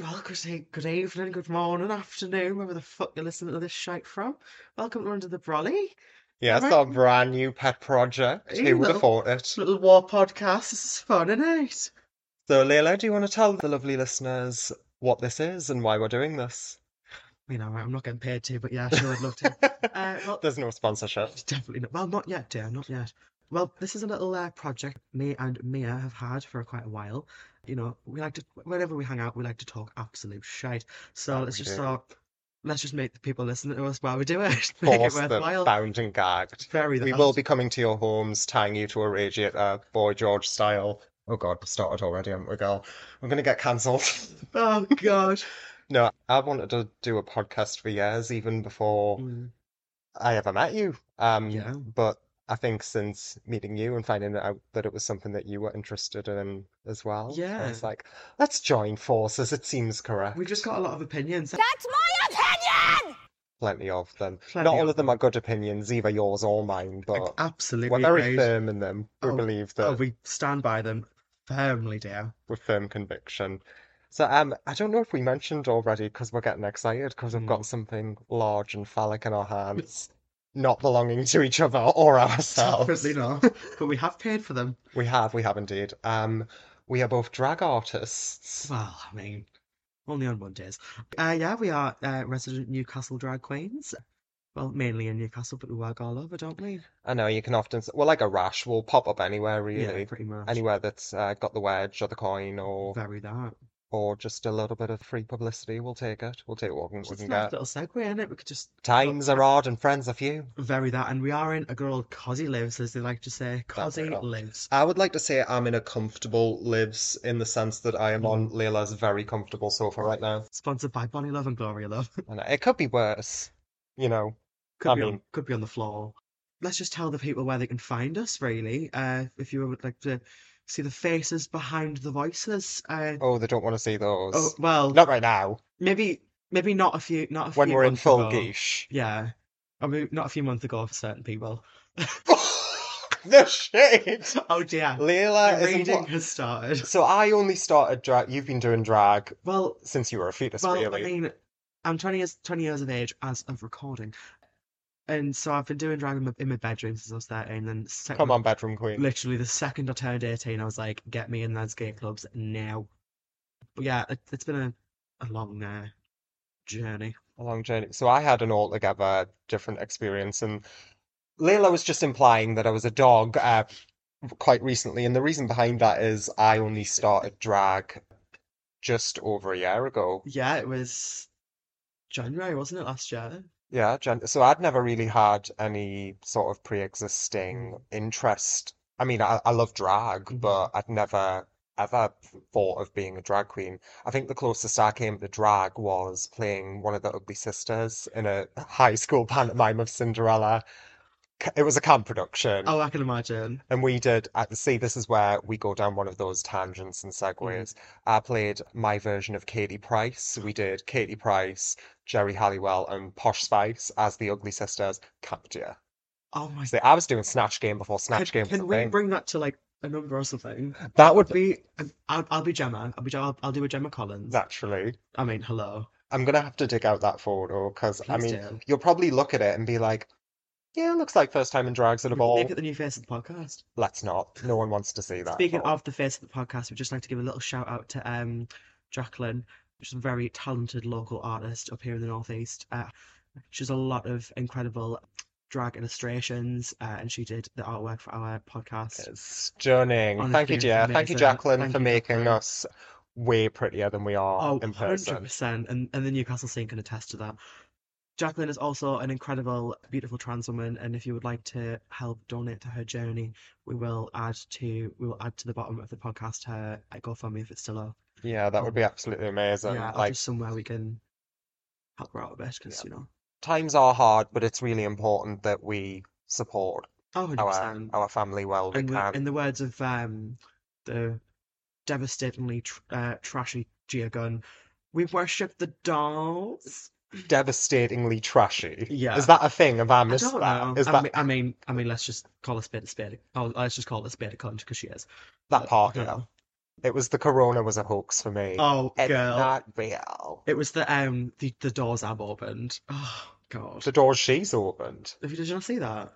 well, good, good evening, good morning, afternoon, wherever the fuck you're listening to this shite from. Welcome to Under the Brolly. Yes, Alright. our brand new pet project. Who would have thought it? Little war podcast. This is fun, isn't it? So, Leila, do you want to tell the lovely listeners what this is and why we're doing this? You know, I'm not getting paid to, but yeah, sure, I'd love to. Uh, well, There's no sponsorship. definitely not. Well, not yet, dear, not yet. Well, this is a little uh, project me and Mia have had for quite a while. You know, we like to, whenever we hang out, we like to talk absolute shite. So That let's we just do. thought, let's just make the people listening to us while we do it. Make it them worthwhile. bound and gagged. Very We will be coming to your homes, tying you to a radiator, Boy George style. Oh God, we've started already, haven't we, girl? We're going to get cancelled. Oh, God. No, I wanted to do a podcast for years, even before Mm. I ever met you. Um, Yeah. but I think since meeting you and finding out that it was something that you were interested in as well, I Yeah. was like, let's join forces. It seems correct. We've just got a lot of opinions. That's my opinion! Plenty of them. Plenty Not all of of them are good opinions, either yours or mine, but Absolutely we're very agreed. firm in them. We Oh, believe Oh, that we stand by them firmly, dear. with firm conviction. So, um, I don't know if we mentioned already because we're getting excited because we've Mm. got something large and phallic in our hands, not belonging to each other or ourselves. Definitely not. But we have paid for them. We have, we have indeed. Um, we are both drag artists. Well, I mean, only on Mondays. Uh, yeah, we are uh, resident Newcastle drag queens. Well, mainly in Newcastle, but we work all over, don't we? I know you can often, well, like a rash will pop up anywhere really. Yeah, pretty much. anywhere that's uh, got the wedge or the coin or Very that. Or just a little bit of free publicity. We'll take it. We'll take what we we Just a can nice get. little segue, isn't it? We could just Times are odd and friends are few. very that. And we are in a good old cosy lives, as they like to say. Cosy we lives. I would like to say I'm in a comfortable lives in the sense that I am on Leila's very comfortable sofa right now. Sponsored by Bonnie Love and Gloria Love. And it could be worse, you know. Could I be on, mean- could be on the floor. Let's just tell the people where they can find us, really. Uh, if you would like to see the faces behind the voices. Uh, Oh, they don't want to see those. oh, well, Not right now. maybe maybe not a few not a When few we're in full ago. geesh. Yeah, I mean not a few months ago for certain people. The shit! Oh dear, Leila the reading what? has started. So I only started drag. You've been doing drag Well, since you were a fetus, well, really. I mean, I'm 20 years 20 years of age as of recording, and so I've been doing drag in my, in my bedroom since I was 13. And then second, Come on, bedroom queen. literally the second I turned 18, I was like, get me in those gay clubs now. But yeah, it, it's been a, a long uh, journey. A long journey. So I had an altogether different experience, and Leila was just implying that I was a dog uh, quite recently, and the reason behind that is I only started drag just over a year ago. Yeah, it was January, wasn't it, last year? Yeah, Jen. So I'd never really had any sort of pre-existing interest. I mean, I, I love drag, Mhm. but I'd never ever thought of being a drag queen. I think the closest I came to drag was playing one of the Ugly Sisters in a high school pantomime of Cinderella. It was a camp production, Oh, I can imagine. and we did. uh, See, this is where we go down one of those tangents and segues. I played my version of Katie Price. We did Katie Price, Geri Halliwell, and Posh Spice as the Ugly Sisters. Camped you. Oh my See, I was doing Snatch Game before Can, Snatch Game can we thing. bring that to like a number or something? That would be I'll, I'll be Gemma. I'll be. I'll, I'll do a Gemma Collins. naturally. I mean, hello. I'm gonna have to dig out that photo because I mean, do. you'll probably look at it and be like, "Yeah, looks like first time in drags at a ball." Make it the new face of the podcast. Let's not. No one wants to see that. Speaking at of the face of the podcast, we'd just like to give a little shout out to um, Jacqueline, which is a very talented local artist up here in the Northeast. Uh, she does a lot of incredible drag illustrations, uh, and she did the artwork for our podcast. It's stunning. Thank you, dear. Thank you. Jacqueline, Thank for you, making Jacqueline. us way prettier than we are Oh, in person. 100%. And, and the Newcastle scene can attest to that. Jacqueline is also an incredible, beautiful trans woman, and if you would like to help donate to her journey, we will add to we will add to the bottom of the podcast her uh, GoFundMe if it's still up. Yeah, that would be absolutely amazing. yeah, Like, somewhere we can help her out a bit, because you know. times are hard, but it's really important that we support Oh, our our family well we we- can. in the words of um the devastatingly tr- uh, trashy Gia Gunn, we worship the dolls. Devastatingly trashy. Yeah. Is that a thing? Have I I missed don't that? know. Is I that mean, I mean, I mean, let's just call a spade a spade. Oh, let's just call it a spade a cunt because she is. that But, part? Yeah. It was the corona was a hoax for me. Oh, It's girl. not real. It was the um the, the doors Ab opened. Oh God. The doors she's opened. Did you not see that?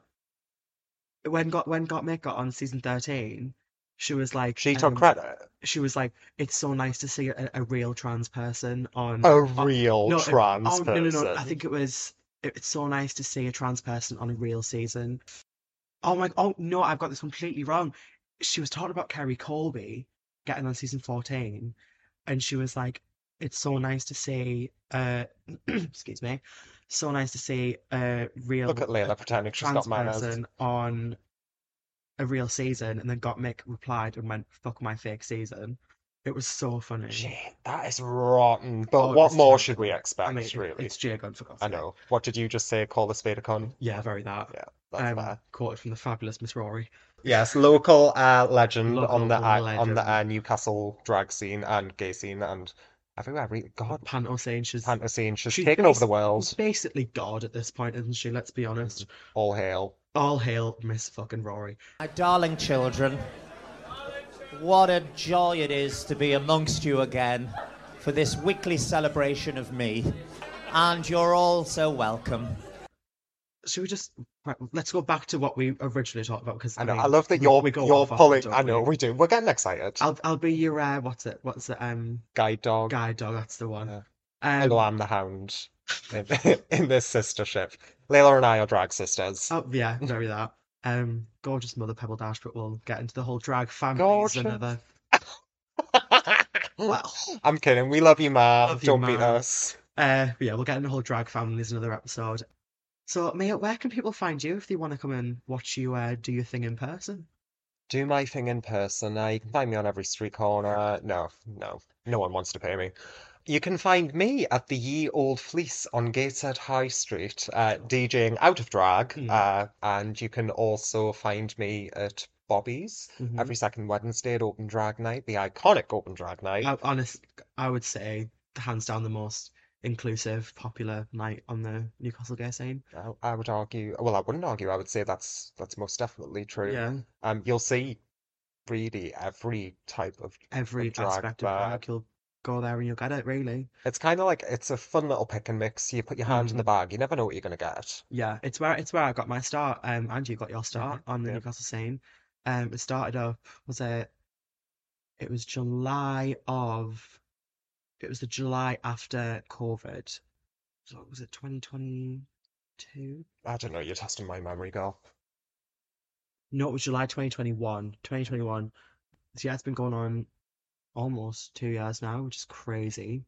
When got when Gottmik got on season 13, she was like She took um, credit. she was like, it's so nice to see a, a real trans person on A on- real no, it- trans oh, no, no, no. I think it was it- it's so nice to see a trans person on a real season. Oh my oh no, I've got this completely wrong. She was talking about Kerri Colby getting on season 14, and she was like, it's so nice to see uh excuse me, so nice to see a real Look at Layla pretending she's got manners. person on a real season, and then Gottmik replied and went, "Fuck my fake season." It was so funny. Shit, that is rotten. But Oh, what it's more terrible. should we expect, I mean, it- really? it's Gia Gunn for God's I sake. know. What did you just say? Call the spade a con? Yeah, very that. Yeah, that's um, fair. quoted from the fabulous Miss Rory. Yes, local uh, legend Local on the uh, on the uh, Newcastle drag scene and gay scene and everywhere. Really, God, Panto saying she's Panta scene. She's she's taken over the basi- world. basically God at this point, isn't she? Let's be honest. All hail. All hail Miss fucking Rory. My darling children, what a joy it is to be amongst you again for this weekly celebration of me. And you're all so welcome. Should we just right, let's go back to what we originally talked about? Because I know. mean, I love that you're we go you're off pulling. I know we? we do. We're getting excited. I'll I'll be your uh, what's it? What's it? Um, Guide dog. guide dog. That's the one. Yeah. Um, Hello, I'm the hound in, this sistership. Layla and I are drag sisters. Oh yeah, very that. Um, gorgeous mother Pebble Dash, but we'll get into the whole drag family. Gorgeous. Another. Well, I'm kidding. We love you, ma. Love you, Don't beat ma. us. uh, yeah, we'll get into the whole drag families another episode. So, Mia, where can people find you if they want to come and watch you uh, do your thing in person? Do my thing in person. Uh, you can find me on every street corner. No, no, no one wants to pay me. You can find me at the Ye Old Fleece on Gateshead High Street, uh, DJing out of drag. Hmm. Uh, and you can also find me at Bobby's Mhm. every second Wednesday at Open Drag Night, the iconic Open Drag Night. I, honest, I would say hands down the most inclusive, popular night on the Newcastle gay scene. I, I would argue, well, I wouldn't argue. I would say that's that's most definitely true. Yeah, Um, you'll see really every type of every drag aspect of drag, you'll go there and you'll get it. Really. It's kind of like it's a fun little pick and mix. You put your hand in the Mhm. bag, you never know what you're gonna get. Yeah, it's where it's where I got my start. Um, and you got your start on the yeah. Newcastle scene. Um, it started up was it? It was July of. It was the July after COVID. So was it 2022? I don't know, you're testing my memory, girl. No, it was July 2021. 2021. So yeah, it's been going on almost two years now, which is crazy.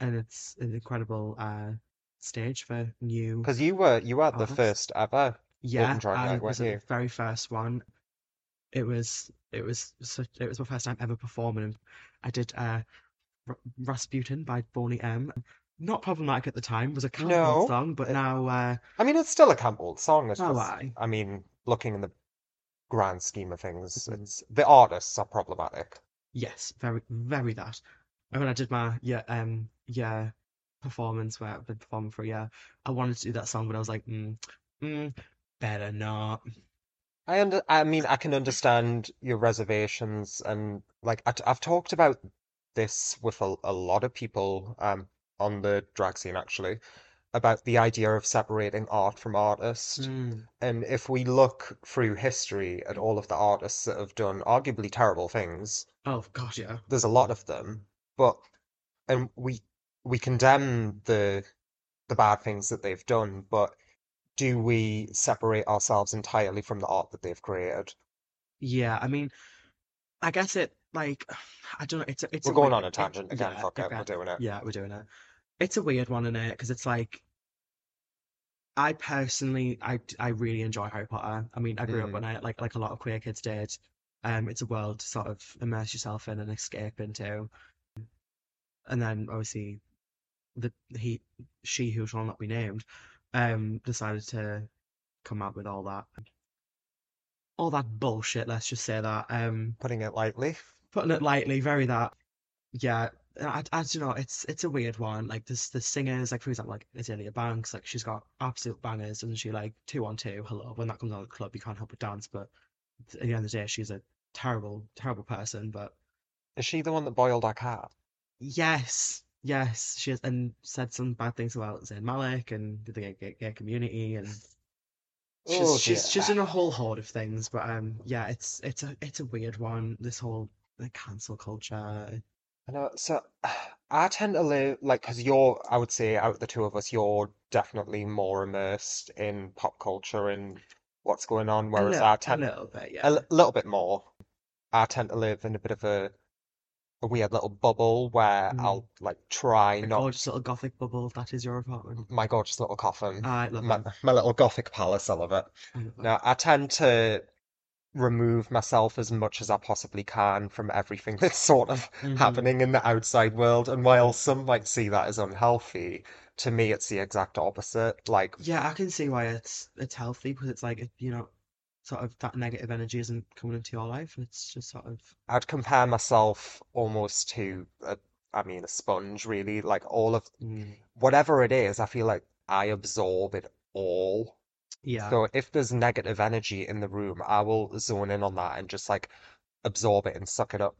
And it's an incredible uh stage for new. Because you were you were the first ever. Yeah, I Night, was you? the very first one. It was it was such it was my first time ever performing. I did uh R Rasputin by Boney M. Not problematic at the time, was a camp No, song, but now uh I mean, it's still a Camp Old song. It's Oh, just, aye. I mean, looking in the grand scheme of things, Mhm. it's the artists are problematic. Yes, very very that. And when I did my yeah um yeah performance where I've been performing for a year, I wanted to do that song, but I was like, mm, mm, better not. I under, I mean, I can understand your reservations, and like I, have talked about this with a, a lot of people um on the drag scene actually, about the idea of separating art from artist. Mm, And if we look through history at all of the artists that have done arguably terrible things, oh gosh, yeah. there's a lot of them, but and we we condemn the the bad things that they've done, but do we separate ourselves entirely from the art that they've created? Yeah, I mean, I guess it like I don't know. It's a, it's We're a going weird, on a it- tangent again. yeah, Fuck it, we're doing it. Yeah, we're doing it. It's a weird one, in it? Because it's like, I personally, I I really enjoy Harry Potter. I mean, I grew up Mm. when I like like a lot of queer kids did. Um, it's a world to sort of immerse yourself in and escape into. And then obviously, the he she who shall not be named, um, decided to come out with all that, all that bullshit. Let's just say that. Um, Putting it lightly. putting it lightly, very that. Yeah, I, I don't know. It's it's a weird one. Like there's the singers, like for example, like Azealia Banks, like she's got absolute bangers, doesn't she? Like two on two, hello. When that comes out of the club, you can't help but dance. But at the end of the day, she's a terrible, terrible person. But Is she the one that boiled our cat? Yes, yes, she has, and said some bad things about Zayn Malik and the gay, gay, gay community, and she's Oh she's she's done a whole horde of things. But um, yeah, it's it's a it's a weird one. This whole like cancel culture. I know. So I tend to live like because you're, I would say, out of the two of us, you're definitely more immersed in pop culture and what's going on, whereas little, I a tend a little bit, a yeah. li- little bit more. I tend to live in a bit of a, a weird little bubble where Mm. I'll like try A not gorgeous little gothic bubble. That is your apartment. my gorgeous little coffin, I love my it. my little gothic palace. I love it. I love it. Now I tend to remove myself as much as I possibly can from everything that's sort of Mhm. happening in the outside world. And while some might see that as unhealthy, to me it's the exact opposite. Like, Yeah, I can see why it's it's healthy because it's like it- you know, sort of that negative energy isn't coming into your life. It's just sort of I'd compare myself almost to a, I mean, a sponge, really. Like all of mm, whatever it is, I feel like I absorb it all. yeah. So if there's negative energy in the room, I will zone in on that and just like absorb it and suck it up.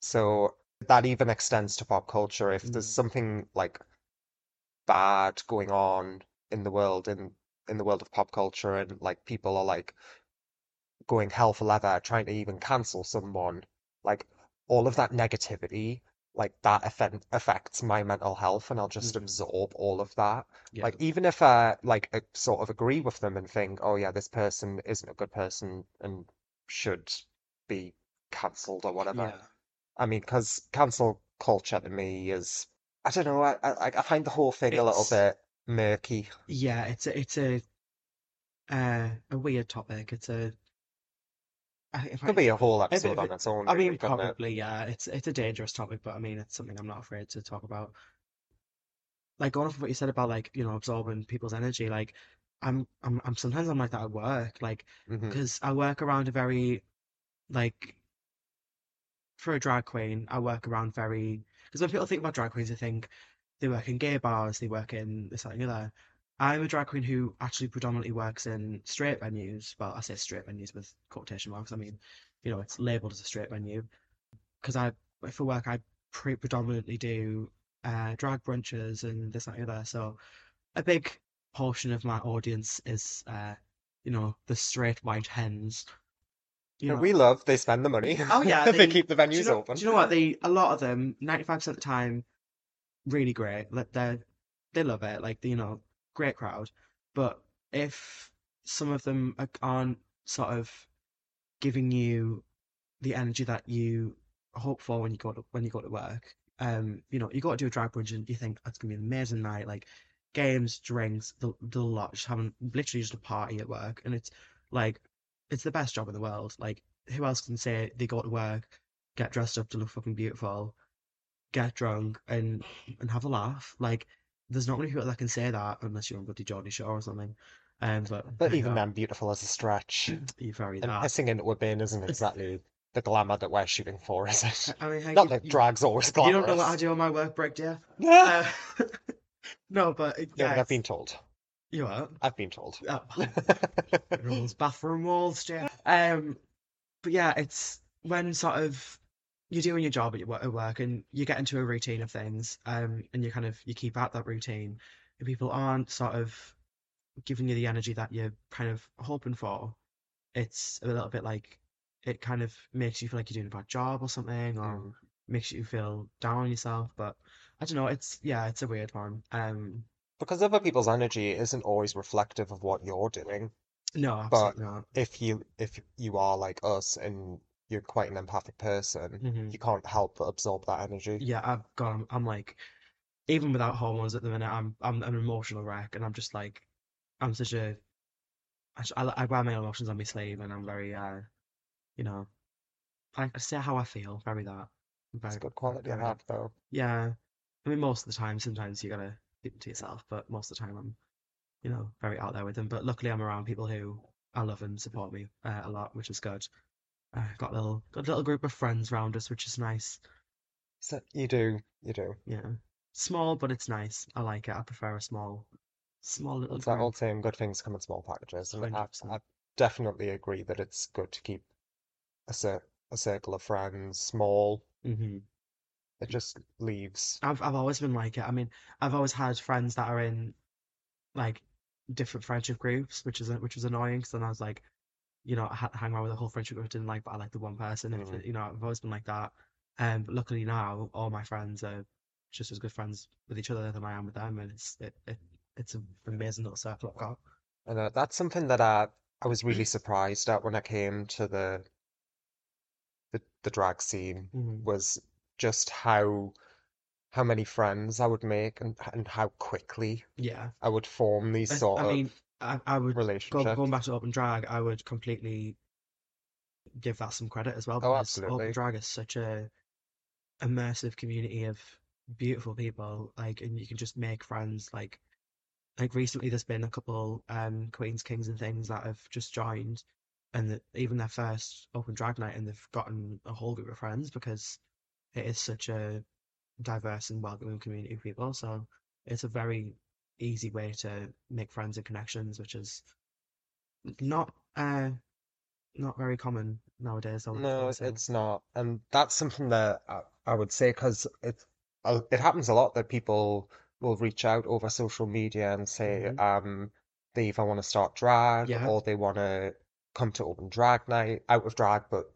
So that even extends to pop culture. If there's Mm. something like bad going on in the world, in in the world of pop culture, and like people are like going hell for leather, trying to even cancel someone, like all of that negativity, like that affect affects my mental health, and I'll just Mhm. absorb all of that. Yeah. Like even if I like uh, sort of agree with them and think, oh yeah, this person isn't a good person and should be cancelled or whatever. Yeah. I mean, because cancel culture to me is, I don't know, I, I I find the whole thing a little bit murky. yeah, it's a it's a uh, a weird topic. It's a I, if I, Could be a whole episode if on its own, I really, mean, couldn't it? probably yeah. It's it's a dangerous topic, but I mean, it's something I'm not afraid to talk about. Like going off of what you said about like you know absorbing people's energy, like I'm I'm I'm sometimes I'm like that at work, like because I work around a very like for a drag queen, I work around very because when people think about drag queens, they think they work in gay bars, they work in this, that, and the other. I'm a drag queen who actually predominantly works in straight venues. Well, I say straight venues with quotation marks. I mean, you know, it's labeled as a straight venue because I, for work, I pre predominantly do uh, drag brunches and this, that, and the other. So a big portion of my audience is, uh, you know, the straight white hens. You know, we love, they spend the money. Oh yeah, They they. keep the Do you venues know? open. Do you know what? They a lot of them, ninety five percent of the time, really great. Like they they love it. Like you know, great crowd. But if some of them are- aren't sort of giving you the energy that you hope for when you go to when you go to work, um, you know, you got to do a drag brunch and you think that's gonna be an amazing night. Like games, drinks, the the lot, just having literally just a party at work, and it's like it's the best job in the world. Like who else can say they go to work, get dressed up to look fucking beautiful, get drunk, and and have a laugh? Like there's not many people that can say that unless you're on bloody Geordie Shore or something. Um, but But even then, beautiful as a stretch. You're very And that. pissing into a bin isn't exactly the glamour that we're shooting for, is it? I mean, hey, Not you, that drag's always glamorous. you don't know what I do on my work break, do you? No, Uh, no, but it- but yeah, I've been told. you are. I've been told. Oh, rules, bathroom walls, you? Um, but yeah, it's when sort of you're doing your job at your at work and you get into a routine of things, um, and you kind of you keep at that routine, and people aren't sort of giving you the energy that you're kind of hoping for. It's a little bit like it kind of makes you feel like you're doing a bad job or something, or Mm. makes you feel down on yourself. But I don't know. It's yeah, it's a weird one. Um, Because other people's energy isn't always reflective of what you're doing. no, But if you if you are like us and you're quite an empathic person, hmm you can't help but absorb that energy. Yeah, I've gone. I'm, like, even without hormones at the minute, I'm I'm an emotional wreck, and I'm just like, I'm such a. I, I, I wear my emotions on my sleeve, and I'm very, uh, you know, I, I say how I feel, very that, very, a good quality very have, though. yeah. I mean, most of the time, sometimes you gotta keep it to yourself, but most of the time, I'm, you know, very out there with them. But luckily, I'm around people who I love and support me uh, a lot, which is good. Uh, got a little, got a little group of friends around us, which is nice. So you do, you do. Yeah. Small, but it's nice. I like it. I prefer a small, small little It's that group. old saying, good things come in small packages, and I, 100%. I definitely agree that it's good to keep a cer a circle of friends small, hmm it just leaves. I've I've always been like it. I mean, I've always had friends that are in like different friendship groups, which is which was annoying because then I was like, you know, I had to hang around with a whole friendship group I didn't like, but I like the one person. Mhm. you know, I've always been like that. Um, but luckily now, all my friends are just as good friends with each other than I am with them, and it's it, it it's an amazing little circle I've got. And uh, that's something that I I was really surprised at when I came to the the, the drag scene Mhm. was just how how many friends I would make and and how quickly Yeah, I would form these I, sort I of mean, I, I would go, going back to open drag, I would completely give that some credit as well Oh, because open drag is such a immersive community of beautiful people like and you can just make friends like like recently there's been a couple um queens kings and things that have just joined and that even their first open drag night and they've gotten a whole group of friends because it is such a diverse and welcoming community of people. So it's a very easy way to make friends and connections which is not uh not very common nowadays I would, No, say. it's not, and that's something that I, I would say because it uh, it happens a lot that people will reach out over social media and say, hmm um, they either want to start drag yeah. or they want to come to open drag night out of drag, but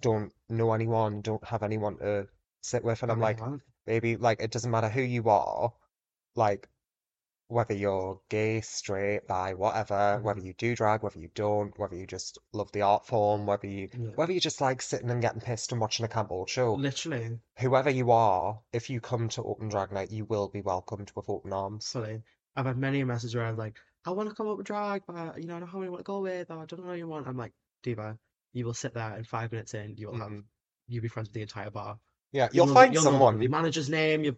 don't know anyone, don't have anyone to sit with, and I'm like, baby, like it doesn't matter who you are, like whether you're gay, straight, bi, whatever, whether Mhm. you do drag, whether you don't, whether you just love the art form, whether you Yeah. whether you just like sitting and getting pissed and watching a Campbell show, Literally, whoever you are, if you come to Open Drag Night, you will be welcomed with open arms. fully. I've had many messages where I'm like, I want to come up with drag, but you know, I don't know who I want to go with, or I don't know who you want. I'm like, Diva, you will sit there and five minutes in, you will have, Mhm. you'll be friends with the entire bar. Yeah, You'll you'll find you'll know the manager's name. You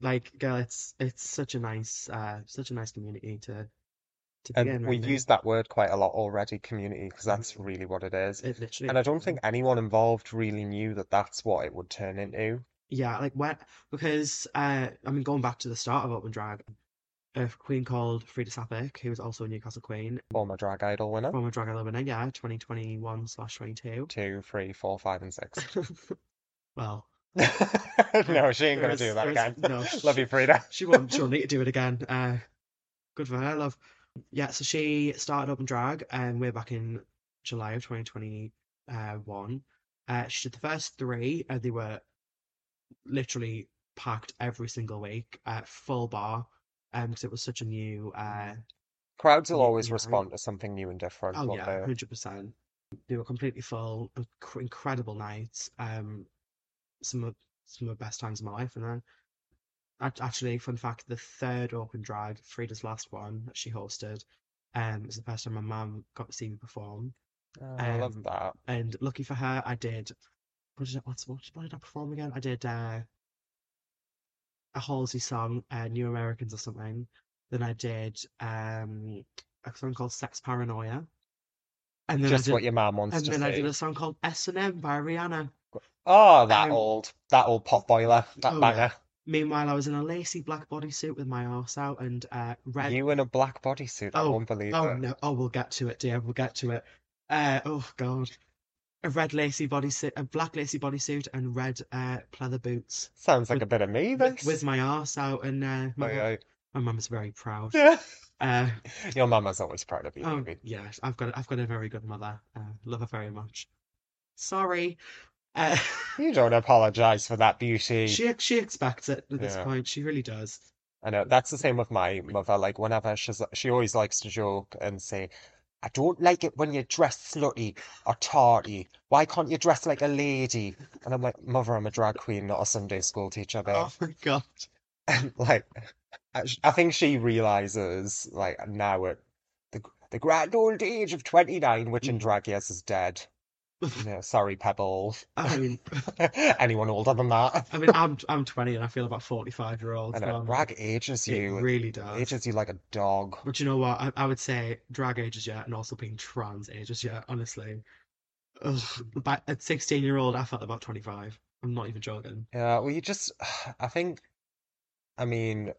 like, girl, it's it's such a nice, uh, such a nice community to to be And we've really. used that word quite a lot already, community, because that's Mhm. really what it is. It literally, And I don't think anyone involved really knew that that's what it would turn into. yeah, like when because uh, I mean, going back to the start of Open Drag, a queen called Frida Sapik, who was also a Newcastle queen, Former Drag Idol winner. former Drag Idol winner, yeah, 2021 slash 22. Two, three, four, five, and six. Well, No, she ain't gonna is, do that again. no, Love you, Frida. she won't, she'll need to do it again. Uh, good for her, love. Yeah, so she started Open Drag, and we're back in July of 2021. Uh, she did the first three, and they were literally packed every single week, uh, full bar, um, because it was such a new, uh, Crowds will new, always new respond to something new and different, Oh yeah, hundred percent. They were completely full, incredible nights. Um, some of some of the best times of my life. And then, act- actually, fun fact: the third open drag, Frida's last one that she hosted, um, was the first time my mum got to see me perform. Oh, I love Um, that. and lucky for her, I did. What did I, what, what did I perform again? I did uh, a Halsey song, uh, New Americans or something. Then I did um, a song called Sex Paranoia. And then I Just what did, your mum wants and to then I did a song called S and M by Rihanna. Oh, that Um, old, that old pot boiler, that oh banger. Meanwhile, I was in a lacy black bodysuit with my arse out and uh, red. You in a black bodysuit, I Oh, won't believe oh it. no! Oh, we'll get to it, dear. We'll get to it. Uh, oh God, a red lacy bodysuit, a black lacy bodysuit, and red uh pleather boots Sounds like with a bit of me, with, this. with my arse out, and uh, Oh, my my mum's very proud. Yeah. Uh, Your mama's always proud of you, oh baby. yeah, I've got I've got a very good mother. Uh, love her very much. Sorry. Uh, You don't apologize for that beauty. she she expects it at this Yeah. point. She really does. I know that's the same with my mother. Like whenever she's, she always likes to joke and say, "I don't like it when you dress slutty or tarty. Why can't you dress like a lady?" And I'm like, "Mother, I'm a drag queen, not a Sunday school teacher, babe." Oh my God. And like, I, sh- I think she realizes like now at the the grand old age of 29, which in Mhm. drag years is dead. Yeah, sorry, Pebble. I mean, Anyone older than that? I mean, I'm I'm 20 and I feel about 45 year old. I So know, I'm drag ages it you, really does. ages you like a dog. But you know what? I, I would say drag ages yet, and also being trans ages yet. Honestly, Ugh, but at 16 year old, I felt about 25. I'm not even joking. Yeah, well, you just, I think, I mean,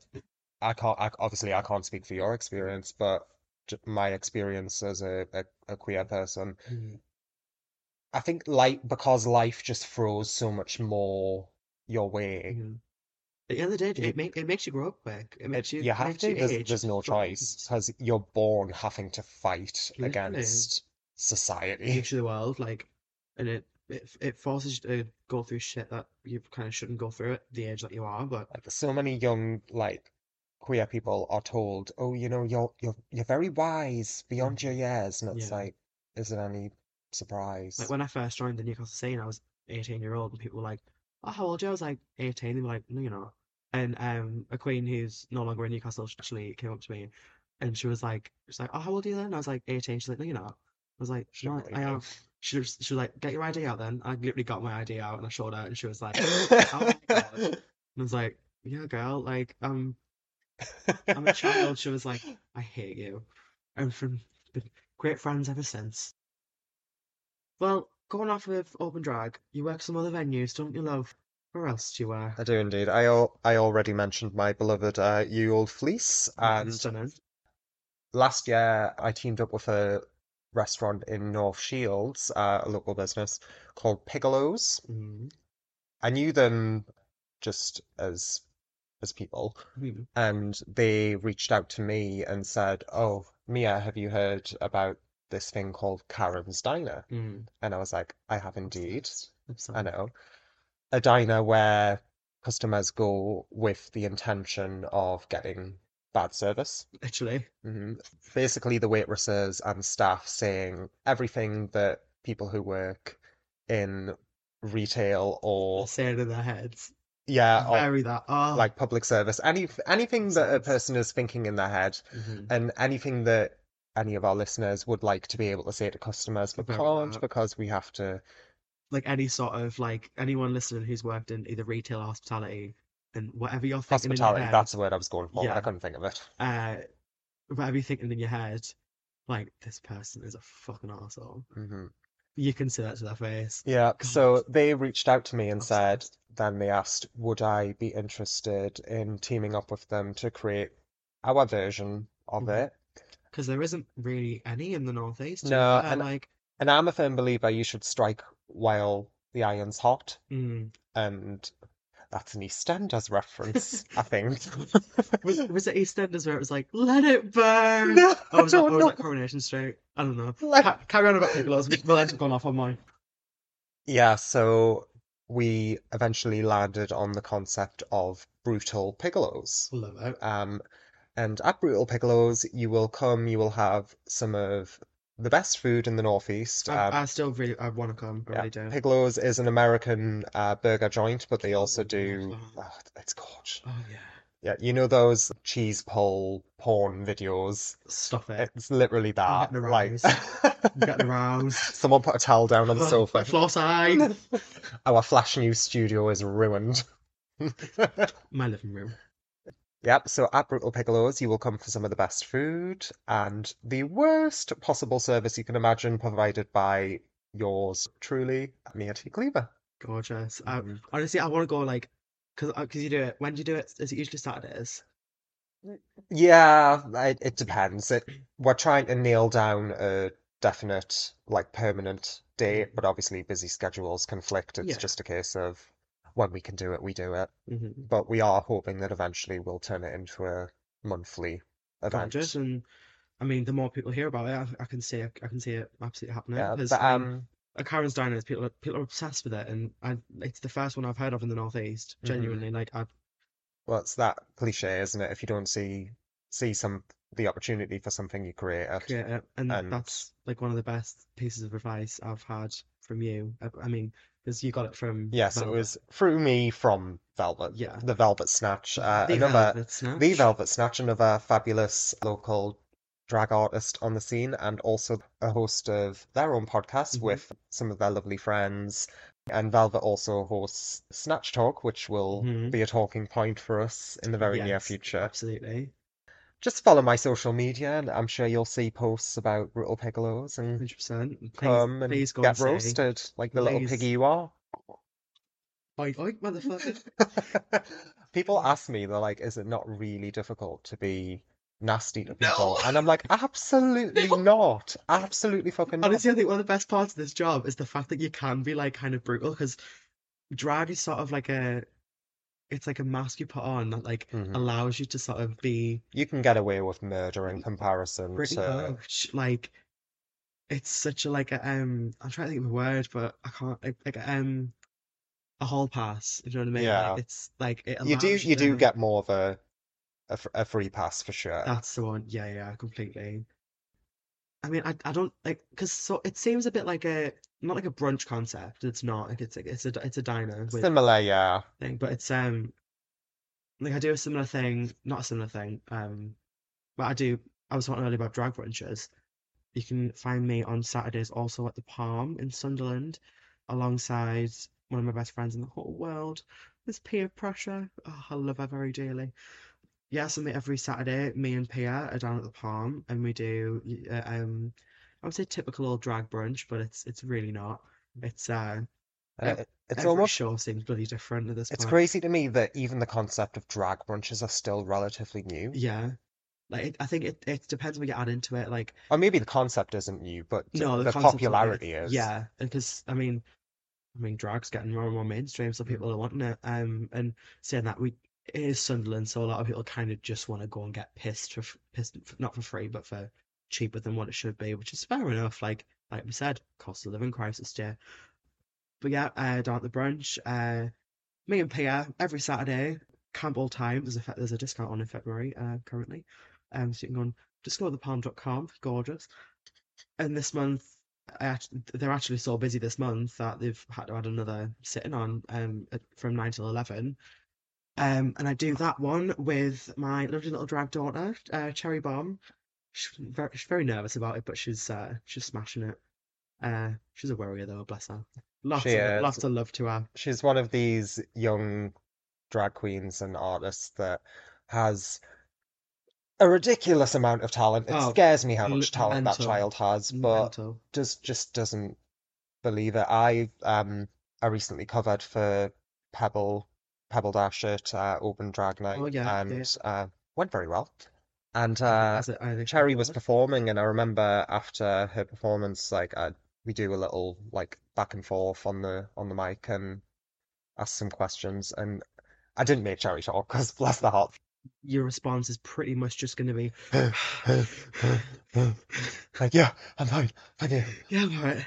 I can't, I, obviously, I can't speak for your experience, but j my experience as a, a, a queer person, Mm. I think like because life just throws so much more your way. Mhm. At the end of the day, it, make, it makes you grow up quick. It makes you, you have to. you There's, age there's no choice because you're born having to fight Literally. against society. The world, like, and it, it it forces you to go through shit that you kind of shouldn't go through at the age that you are. But Like so many young like queer people are told, "Oh, you know, you're you're you're very wise beyond your years," and it's Yeah. like, is it any surprise? like when I first joined the Newcastle scene, I was 18 year old, and people were like, "Oh, how old are you?" I was like 18. They were like, "No, you're not." And um, a queen who's no longer in Newcastle actually came up to me, and she was like, "She's like, oh, how old are you then?" And I was like 18. She's like, "No, you're not." I was like, "No, I am." She was, she was like, "Get your ID out then." I literally got my ID out and I showed her, and she was like, "Oh my god!" And I was like, "Yeah, girl, like, um, I'm a child." She was like, "I hate you," and from been great friends ever since. Well, going off with open drag, you work some other venues, don't you, love? Where else do you work? I do indeed. I al I already mentioned my beloved uh, Ye Old Fleece, and Stunning. last year I teamed up with a restaurant in North Shields, uh, a local business called Piccolo's. Mm. I knew them just as as people, Mm. and they reached out to me and said, "Oh, Mia, have you heard about this thing called Karen's Diner?" Mm. And I was like, "I have indeed. I know. A diner where customers go with the intention of getting bad service." Literally. hmm Basically, the waitresses and staff saying everything that people who work in retail or Say it in their heads. yeah, or that. Oh. like public service, any anything that a person is thinking in their head, Mhm. and anything that any of our listeners would like to be able to say to customers, but Very can't because we have to. Like any sort of like anyone listening who's worked in either retail or hospitality and whatever you're thinking in your Hospitality, head, that's the word I was going for, yeah. I couldn't think of it. uh, whatever you're thinking in your head, like this person is a fucking arsehole. hmm You can say that to their face. Yeah, God. so they reached out to me and said, then they asked, would I be interested in teaming up with them to create our version of Mhm. it? Because there isn't really any in the Northeast. No, and- like, And I'm a firm believer you should strike while the iron's hot, mm. and that's an EastEnders reference, I think. was, was it EastEnders where it was like, let it burn? No, Or was, that, or was that Coronation Street? I don't know. Let- Ca- carry on about Piccolo's. We'll up going off on mine. Yeah, so we eventually landed on the concept of brutal piccolos. Love it. Um, and at Brutal Piccolo's, you will come, you will have some of the best food in the Northeast. I, Um, I still really, I want to come. I yeah, really do. Is an American uh, burger joint, but they also Oh, do. Oh, it's gorgeous. Oh yeah. Yeah, you know those cheese pole porn videos? Stop it. It's literally that. getting Like, aroused. I'm getting aroused. someone put a towel down on the sofa. floor side. Our Flash News studio is ruined. My living room. Yep, so at Brutal Piccolo's, you will come for some of the best food and the worst possible service you can imagine, provided by yours truly, Mia T. Cleaver. Gorgeous. I, Mhm. honestly, I want to go like, cause, uh, cause you do it. When do you do it? Is it usually Saturdays? Yeah, it, it depends. It, we're trying to nail down a definite, like, permanent date, but obviously busy schedules conflict. It's Yeah. just a case of when we can do it, we do it. Mm-hmm. But we are hoping that eventually we'll turn it into a monthly event. Gorgeous, and I mean, the more people hear about it, I, I can see, it, I can see it absolutely happening. Yeah, but I um, at Karen's Diners, people are, people are obsessed with it, and I, it's the first one I've heard of in the Northeast. Mhm. Genuinely, like I, well, it's that cliche, isn't it? If you don't see see some the opportunity for something, you create it. create it, and And- that's like one of the best pieces of advice I've had from you. I, I mean, because you got it from Yes, it was through me from Velvet. Yeah. The Velvet Snatch. Uh, the another Velvet Snatch. The Velvet Snatch, another fabulous local drag artist on the scene, and also a host of their own podcast Mhm. with some of their lovely friends. And Velvet also hosts Snatch Talk, which will Mhm. be a talking point for us in the very near future. Absolutely, Just follow my social media, and I'm sure you'll see posts about Brutal Piccolos and hundred percent. Please, come and please get and say, roasted like the little Please. piggy you are. Oink oink, motherfucker. People ask me, they're like, is it not really difficult to be nasty to people. And I'm like, absolutely not. Absolutely fucking not. Honestly, I think one of the best parts of this job is the fact that you can be like kind of brutal because drag is sort of like a it's like a mask you put on that like Mhm. allows you to sort of be You can get away with murder in comparison pretty to much like it's such a like a um I'm trying to think of a word but I can't like, like um a hall pass you know what I mean Yeah. like it's like it you do allows you do to- get more of a a, fr- a free pass for sure. that's the one yeah yeah completely I mean I I don't like because so it seems a bit like a not like a brunch concept it's not like it's like it's a it's a diner with Similar, yeah. thing, but it's um like I do a similar thing, not a similar thing, um, but I do. I was talking earlier about drag brunches. You can find me on Saturdays also at the Palm in Sunderland, alongside one of my best friends in the whole world. There's peer Pressure. Oh, I love her very dearly. Yeah, so every Saturday, me and Pia are down at the Palm, and we do uh, um, I would say typical old drag brunch, but it's it's really not. It's uh, it- it's every almost show seems bloody different at this it's point. crazy to me that even the concept of drag brunches are still relatively new. Yeah. Like it, I think it, it depends when you add into it. Like Or maybe the concept isn't new, but no, the, the concept of it, popularity is. Yeah, because I mean, I mean, drag's getting more and more mainstream, so people are wanting it. Um, and saying that we it is Sunderland, so a lot of people kind of just want to go and get pissed for pissed not for free, but for cheaper than what it should be, which is fair enough. Like like we said, cost of living crisis, yeah. But yeah, uh, down at the brunch, uh, me and Pia every Saturday, Campbell time. There's a there's a discount on in February uh, currently. Um, so you can go on discoverthepalm.com. Gorgeous. And this month, they're actually so busy this month that they've had to add another sitting on um from nine till eleven. Um, and I do that one with my lovely little drag daughter, uh, Cherry Bomb. She's very, she's very nervous about it, but she's uh, she's smashing it. Uh, she's a worrier though, bless her. Lots She of is. lots of love to her. She's one of these young drag queens and artists that has a ridiculous amount of talent. It Oh, scares me how much talent that child has, but Mental. just just doesn't believe it. I um I recently covered for Pebble Pebble Dash at uh, Open Drag Night Oh, yeah, yeah. and uh, went very well. And uh, As it- Cherry it was performing, and I remember after her performance, like I, we do a little like back and forth on the on the mic and ask some questions. And I didn't make Cherry talk because bless the heart. Your response is pretty much just going to be, like yeah, I'm fine, thank you. yeah.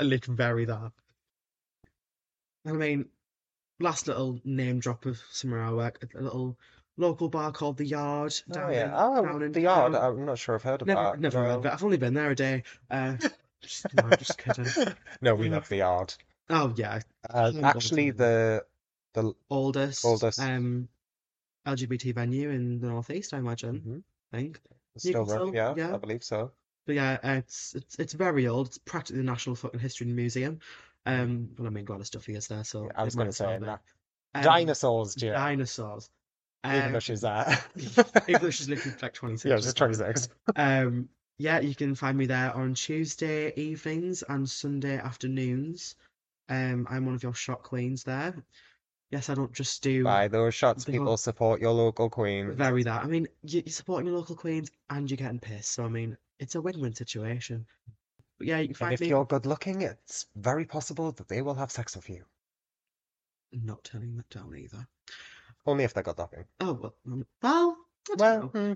And they can vary that. I mean, last little name drop of somewhere I work, a little local bar called The Yard Oh down yeah, in, oh down in the yard. town. I'm not sure I've heard of Never, that. never heard of it. I've only been there a day. Uh, just, no, just kidding. No, we love the yard. Oh yeah, Uh, actually, the the oldest, Oldest. um, LGBT venue in the northeast, I imagine. Mhm. I think. still rough, yeah, yeah. I believe so. But yeah, uh, it's it's it's very old. It's practically the National Fucking History Museum. Um, well, I mean, a lot of stuff is there, so I was going to say that. Um, Dinosaurs, dear. Dinosaurs. Um, she's there. even though she's literally like 26. Yeah, something. 26. Um, yeah, you can find me there on Tuesday evenings and Sunday afternoons. Um, I'm one of your shot queens there. Yes, I don't just do By those shots, people whole- support your local queen. very that. I mean, you're supporting your local queens and you're getting pissed. So I mean, it's a win-win situation. But yeah, you can And if me. you're good looking, it's very possible that they will have sex with you. Not turning that down either. Only if they're good looking. Oh well, um, well, I don't Well, know. hmm,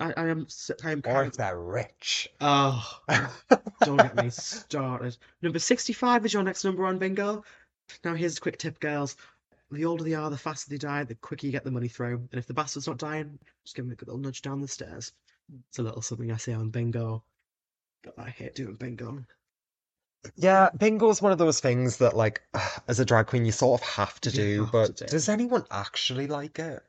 I, I am. s- I am or kind if they're rich. Oh, don't get me started. Number 65 is your next number on bingo. Now, here's a quick tip, girls. The older they are, the faster they die, the quicker you get the money through. And if the bastard's not dying, just give him a good little nudge down the stairs. It's a little something I say on bingo. But I hate doing bingo. Yeah, bingo's one of those things that, like, as a drag queen, you sort of have to do, have to but do. does anyone actually like it?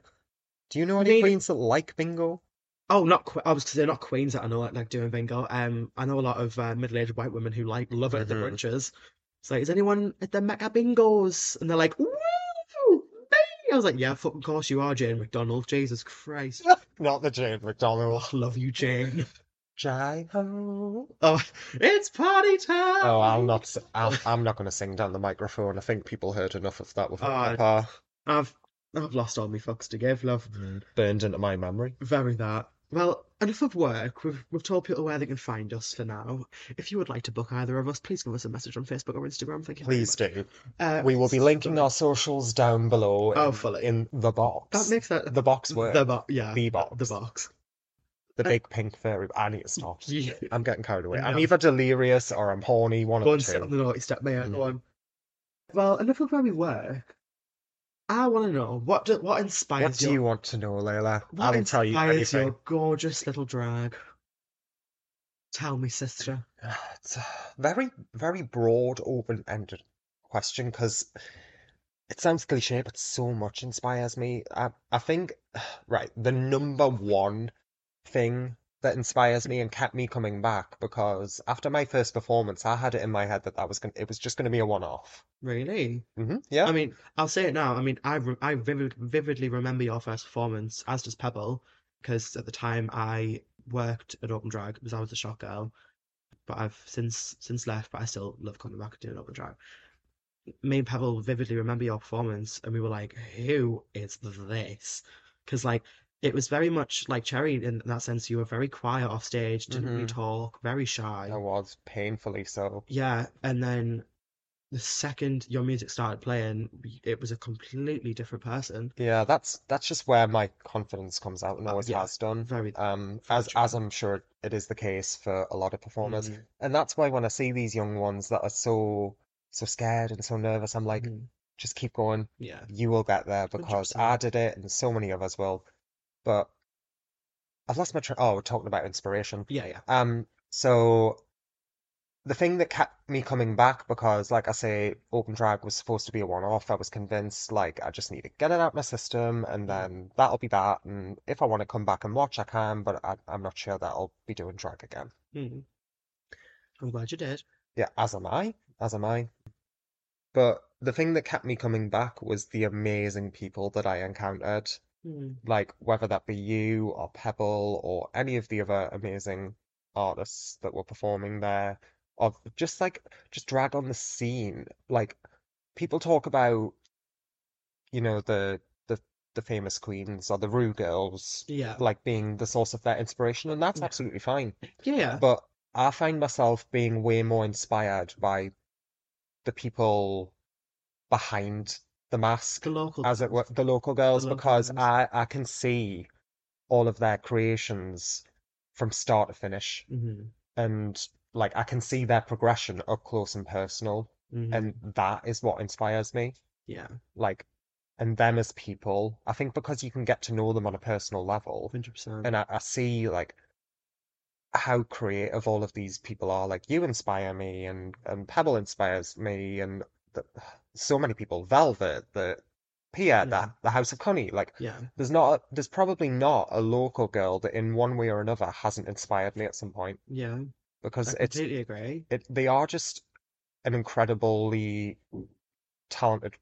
Do you know any mean- queens that like bingo? Oh, not que- obviously they're not queens that I know like, like doing bingo. Um, I know a lot of uh, middle-aged white women who like love it at the Mhm. brunches. It's like, is anyone at the Mecca bingos? And they're like, woo, me! I was like, yeah, fucking course you are, Jane McDonald. Jesus Christ, Not the Jane McDonald. love you, Jane. Jai ho. Oh, it's party time. Oh, I'll not. s- I'll, I'm not going to sing down the microphone. I think people heard enough of that with my car. I've I've lost all my fucks to give, love. Burned into my memory. Very that. Well, enough of work. We've we've told people where they can find us for now. If you would like to book either of us, please give us a message on Facebook or Instagram. Thank you very Please much. do. Uh, We will be linking our socials down below Oh, in, fully. in the box. That makes that the box word. the box. Yeah, The box. The box. The big pink fairy. I need to stop. Yeah. I'm getting carried away. I'm either delirious or I'm horny. One Go of and the sit on two. the naughty step, Maya. Go Mm. on. Well, enough of where we work. I want to know what do, what inspires you. What do your you want to know, Layla? what I will tell you inspires anything. your gorgeous little drag. Tell me, sister. It's a very, very broad, open-ended question because it sounds cliche, but so much inspires me. I, I think, right, the number one thing that inspires me and kept me coming back because after my first performance, I had it in my head that that was going, it was just going to be a one-off. Really? hmm yeah. I mean, I'll say it now. I mean, I re I vivid vividly remember your first performance, as does Pebble, because at the time I worked at Open Drag because I was a shot girl, but I've since since left, but I still love coming back and doing Open Drag. Me and Pebble vividly remember your performance, and we were like, "Who is this?" Because like it was very much like Cherry in that sense. You were very quiet off stage, didn't really Mhm. talk, very shy. I was painfully so. Yeah, and then the second your music started playing, it was a completely different person. Yeah, that's that's just where my confidence comes out and Uh, always yeah, has done. very- Um, as true. as I'm sure it is the case for a lot of performers. Mhm. And that's why when I see these young ones that are so so scared and so nervous, I'm like, Mhm. just keep going. Yeah, You will get there because 100%. I did it and so many of us will. But I've lost my train. Oh, we're talking about inspiration. yeah, yeah. Um, so the thing that kept me coming back because, like I say, Open Drag was supposed to be a one-off. I was convinced, like, I just need to get it out my system, and then that'll be that. And if I want to come back and watch, I can, but I, I'm not sure that I'll be doing drag again. Mhm. I'm glad you did. Yeah, as am I, as am I. But the thing that kept me coming back was the amazing people that I encountered. Mhm. like whether that be you or Pebble or any of the other amazing artists that were performing there, or just like just drag on the scene. Like people talk about, you know, the the the famous queens or the Rue girls, Yeah, like being the source of their inspiration, and that's Yeah. absolutely fine. yeah. But I find myself being way more inspired by the people behind the mask The local as it were, the local girls, local because girls. I I can see all of their creations from start to finish, Mhm. and like I can see their progression up close and personal, Mhm. and that is what inspires me. Yeah, Like, and them as people, I think because you can get to know them on a personal level, 100%. and I, I see like how creative all of these people are. Like you inspire me, and and Pebble inspires me, and the, so many people. Velvet, the Pia, the Yeah. the House of Connie. Like Yeah, there's not, a, there's probably not a local girl that in one way or another hasn't inspired me at some point yeah. because I it's completely agree. it they are just an incredibly talented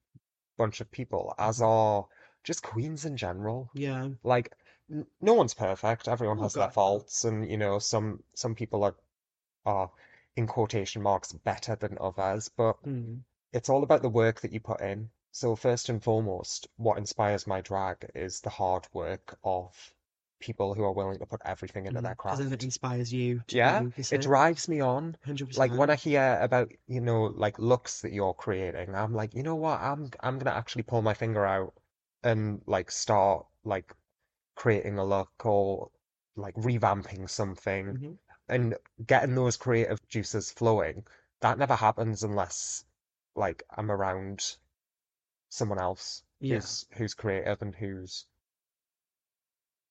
bunch of people, as Mhm. are just queens in general. Yeah, Like n- no one's perfect. Everyone Oh, has their God, no. faults, and you know some some people are are in quotation marks better than others, but mm. It's all about the work that you put in. So first and foremost, what inspires my drag is the hard work of people who are willing to put everything into their craft. Because it inspires you Yeah, do, it drives me on. 100%. Like when I hear about, you know, like looks that you're creating, I'm like, you know what? I'm I'm gonna actually pull my finger out and like start like creating a look or like revamping something Mhm. and getting those creative juices flowing. That never happens unless like I'm around someone else Yeah. who's who's creative and who's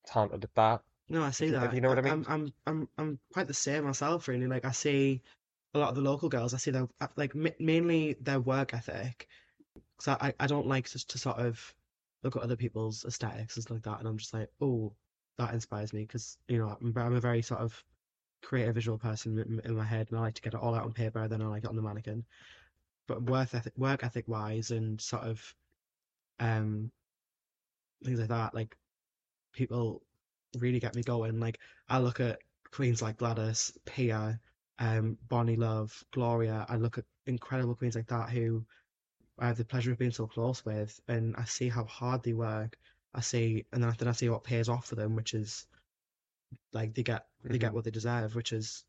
talented at that. No, I see if that. you know what I I- mean. I'm, I'm, I'm, I'm quite the same myself, really. Like I see a lot of the local girls. I see their uh, like ma- mainly their work ethic. So I, I don't like just to sort of look at other people's aesthetics and stuff like that, and I'm just like, oh, that inspires me because you know I'm, I'm a very sort of creative visual person in, in my head, and I like to get it all out on paper, and then I like it on the mannequin. But work ethic, work ethic wise, and sort of um things like that, like people really get me going. Like I look at queens like Gladys, Pia, um, Bonnie Love, Gloria. I look at incredible queens like that who I have the pleasure of being so close with, and I see how hard they work. I see, and then then I see what pays off for them, which is like they get they get Mhm. what they deserve, which is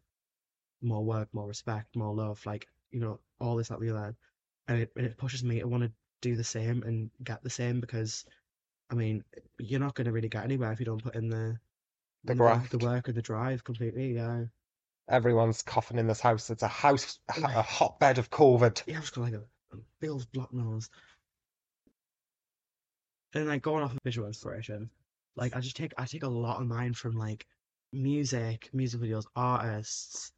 more work, more respect, more love, like you know all this that the other, and it and it pushes me to want to do the same and get the same because, I mean, you're not going to really get anywhere if you don't put in the The work, the work and the drive completely. Yeah, Everyone's coughing in this house. It's a house, a hotbed of COVID. yeah, I've just got like a, a big old block nose. And like going off of visual inspiration, like I just take I take a lot of mine from like music, music videos, artists.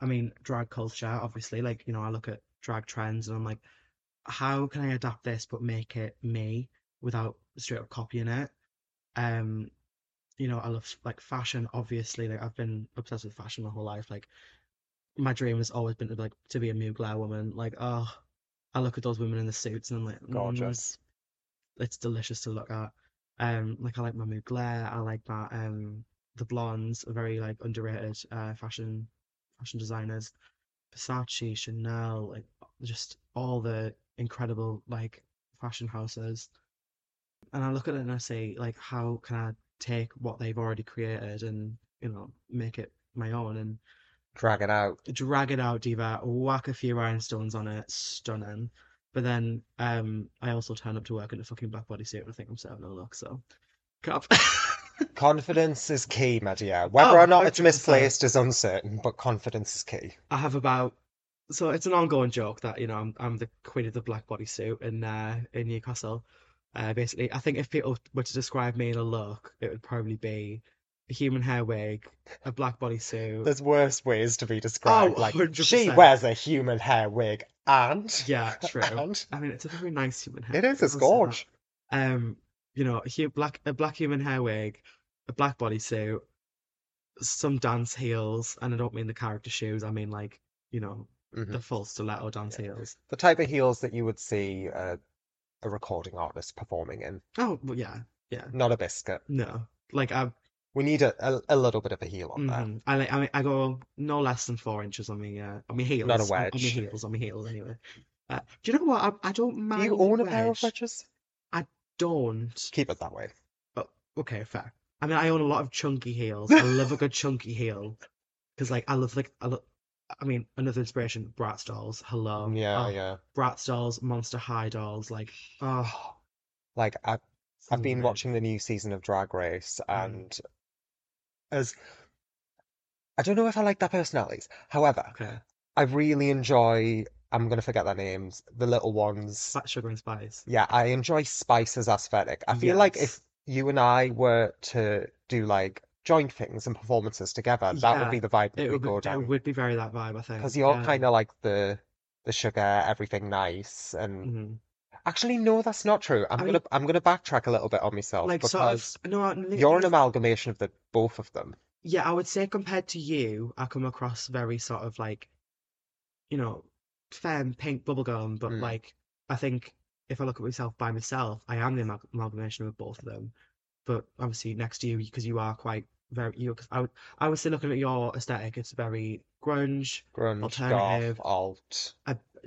I mean, drag culture, obviously. Like, you know, I look at drag trends and I'm like, how can I adapt this but make it me without straight up copying it? Um, you know, I love like fashion, obviously. Like I've been obsessed with fashion my whole life. Like my dream has always been to like to be a Mugler woman. Like, oh, I look at those women in the suits and I'm like, mm, Gorgeous. it's delicious to look at. Um, like I like my Mugler, I like my um the Blonds are very like underrated uh fashion fashion designers. Versace, Chanel, like just all the incredible like fashion houses. And I look at it and I say, like, how can I take what they've already created and, you know, make it my own and Drag it out. drag it out, diva, whack a few rhinestones on it, stunning. But then um I also turn up to work in a fucking black bodysuit and I think I'm so no look, so. Confidence is key, my dear. Whether Oh, or not it's 100%. misplaced is uncertain, but confidence is key. I have about so it's an ongoing joke that you know I'm I'm the queen of the black bodysuit in uh in Newcastle. Uh, basically, I think if people were to describe me in a look, it would probably be a human hair wig, a black bodysuit. There's worse ways to be described. Oh, like, 100%. she wears a human hair wig and. Yeah, true. And I mean, it's a very nice human hair. it is, I it's will say that. gorge. Um, you know, a hu- black a black human hair wig, a black bodysuit, some dance heels, and I don't mean the character shoes. I mean like you know Mhm. the full stiletto dance heels. The type of heels that you would see uh, a recording artist performing in. Oh, well, yeah, yeah. Not a biscuit. No, like I, We need a, a, a little bit of a heel on there. mhm. I like I mean I go no less than four inches on me uh on my heels. Not a on- On, my wedge. heels, on my heels anyway. Uh, do you know what? I, I don't Do mind you own a pair of wedge. wedges? Don't. Keep it that way. Oh, okay, fair. I mean, I own a lot of chunky heels. I love a good chunky heel because, like, I love like I love. I mean, another inspiration: Bratz dolls. Hello. Yeah, Oh, yeah. Bratz dolls, Monster High dolls. Like, oh, Like I, I've been watching the new season of Drag Race, Mm. and as I don't know if I like their personalities. However, Okay. I really enjoy. I'm gonna forget their names. The little ones. Fat sugar and spice. Yeah, I enjoy Spice's aesthetic. I feel like if Yes. you and I were to do like joint things and performances together, that would Yeah, be the vibe that It we would be, go it down. would be very that vibe, I think. Because you're Yeah. kind of like the the sugar, everything nice, and Mhm. actually no, that's not true. I'm I gonna I'm gonna backtrack a little bit on myself like sort because of. No, you're an amalgamation of the both of them. Yeah, I would say compared to you, I come across very sort of like, you know, femme, pink, bubblegum, but Mm. like, I think if I look at myself by myself, I am the amal- amalgamation of both of them. But obviously next to you, because you are quite very, you, I would, I would say looking at your aesthetic, it's very grunge, Grunge, Alternative. goth, alt.